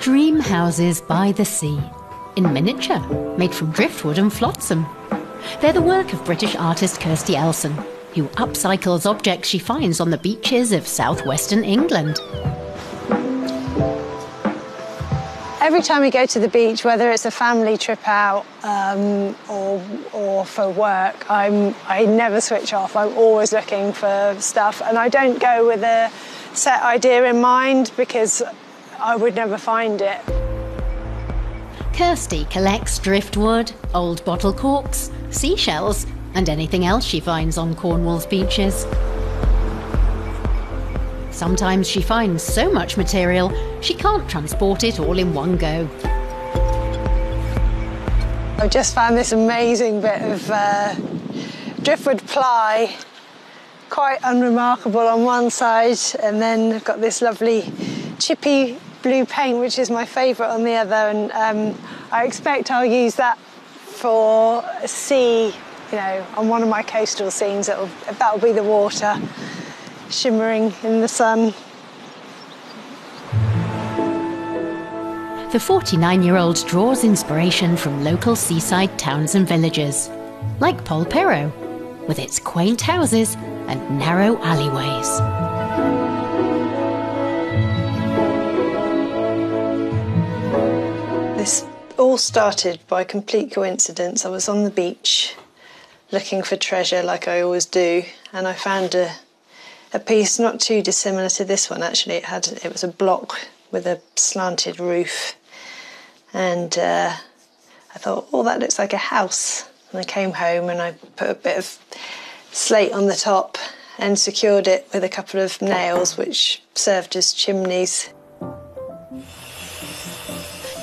Dream houses by the sea, in miniature, made from driftwood and flotsam. They're the work of British artist Kirsty Elson, who upcycles objects she finds on the beaches of southwestern England. Every time we go to the beach, whether it's a family trip out um, or, or for work, I'm, I never switch off. I'm always looking for stuff, and I don't go with a set idea in mind because I would never find it. Kirsty collects driftwood, old bottle corks, seashells, and anything else she finds on Cornwall's beaches. Sometimes she finds so much material she can't transport it all in one go. I've just found this amazing bit of uh, driftwood ply, quite unremarkable on one side, and then I've got this lovely chippy blue paint, which is my favourite on the other, and um, I expect I'll use that for sea, you know, on one of my coastal scenes. That'll, that'll be the water shimmering in the sun. The 49 year old draws inspiration from local seaside towns and villages, like Polperro, with its quaint houses and narrow alleyways. All started by complete coincidence. I was on the beach looking for treasure like I always do, and I found a a piece not too dissimilar to this one actually. It had it was a block with a slanted roof, and uh, I thought, oh, that looks like a house. And I came home and I put a bit of slate on the top and secured it with a couple of nails, which served as chimneys.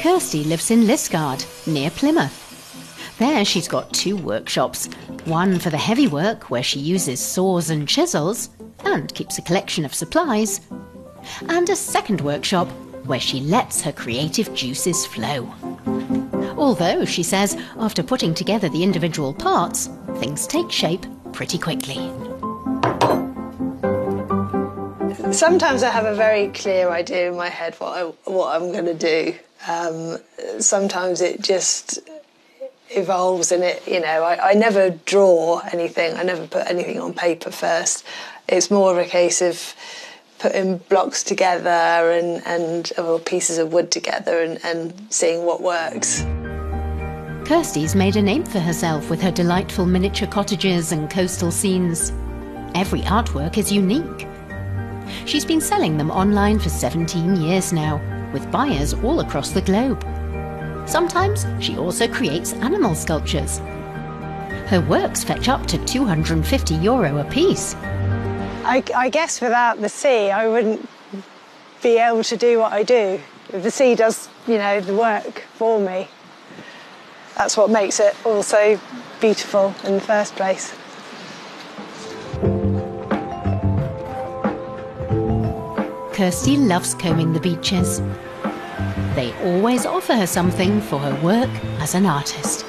Kirsty lives in Liskeard, near Plymouth. There she's got two workshops one for the heavy work, where she uses saws and chisels, and keeps a collection of supplies, and a second workshop where she lets her creative juices flow. Although, she says, after putting together the individual parts, things take shape pretty quickly. Sometimes I have a very clear idea in my head what, I, what I'm going to do. Um, sometimes it just evolves and it, you know, I, I never draw anything, I never put anything on paper first. It's more of a case of putting blocks together and, and or pieces of wood together and, and seeing what works. Kirsty's made a name for herself with her delightful miniature cottages and coastal scenes. Every artwork is unique. She's been selling them online for 17 years now, with buyers all across the globe. Sometimes she also creates animal sculptures. Her works fetch up to 250 euro a piece. I, I guess without the sea, I wouldn't be able to do what I do. The sea does, you know, the work for me. That's what makes it all so beautiful in the first place. Kirsty loves combing the beaches. They always offer her something for her work as an artist.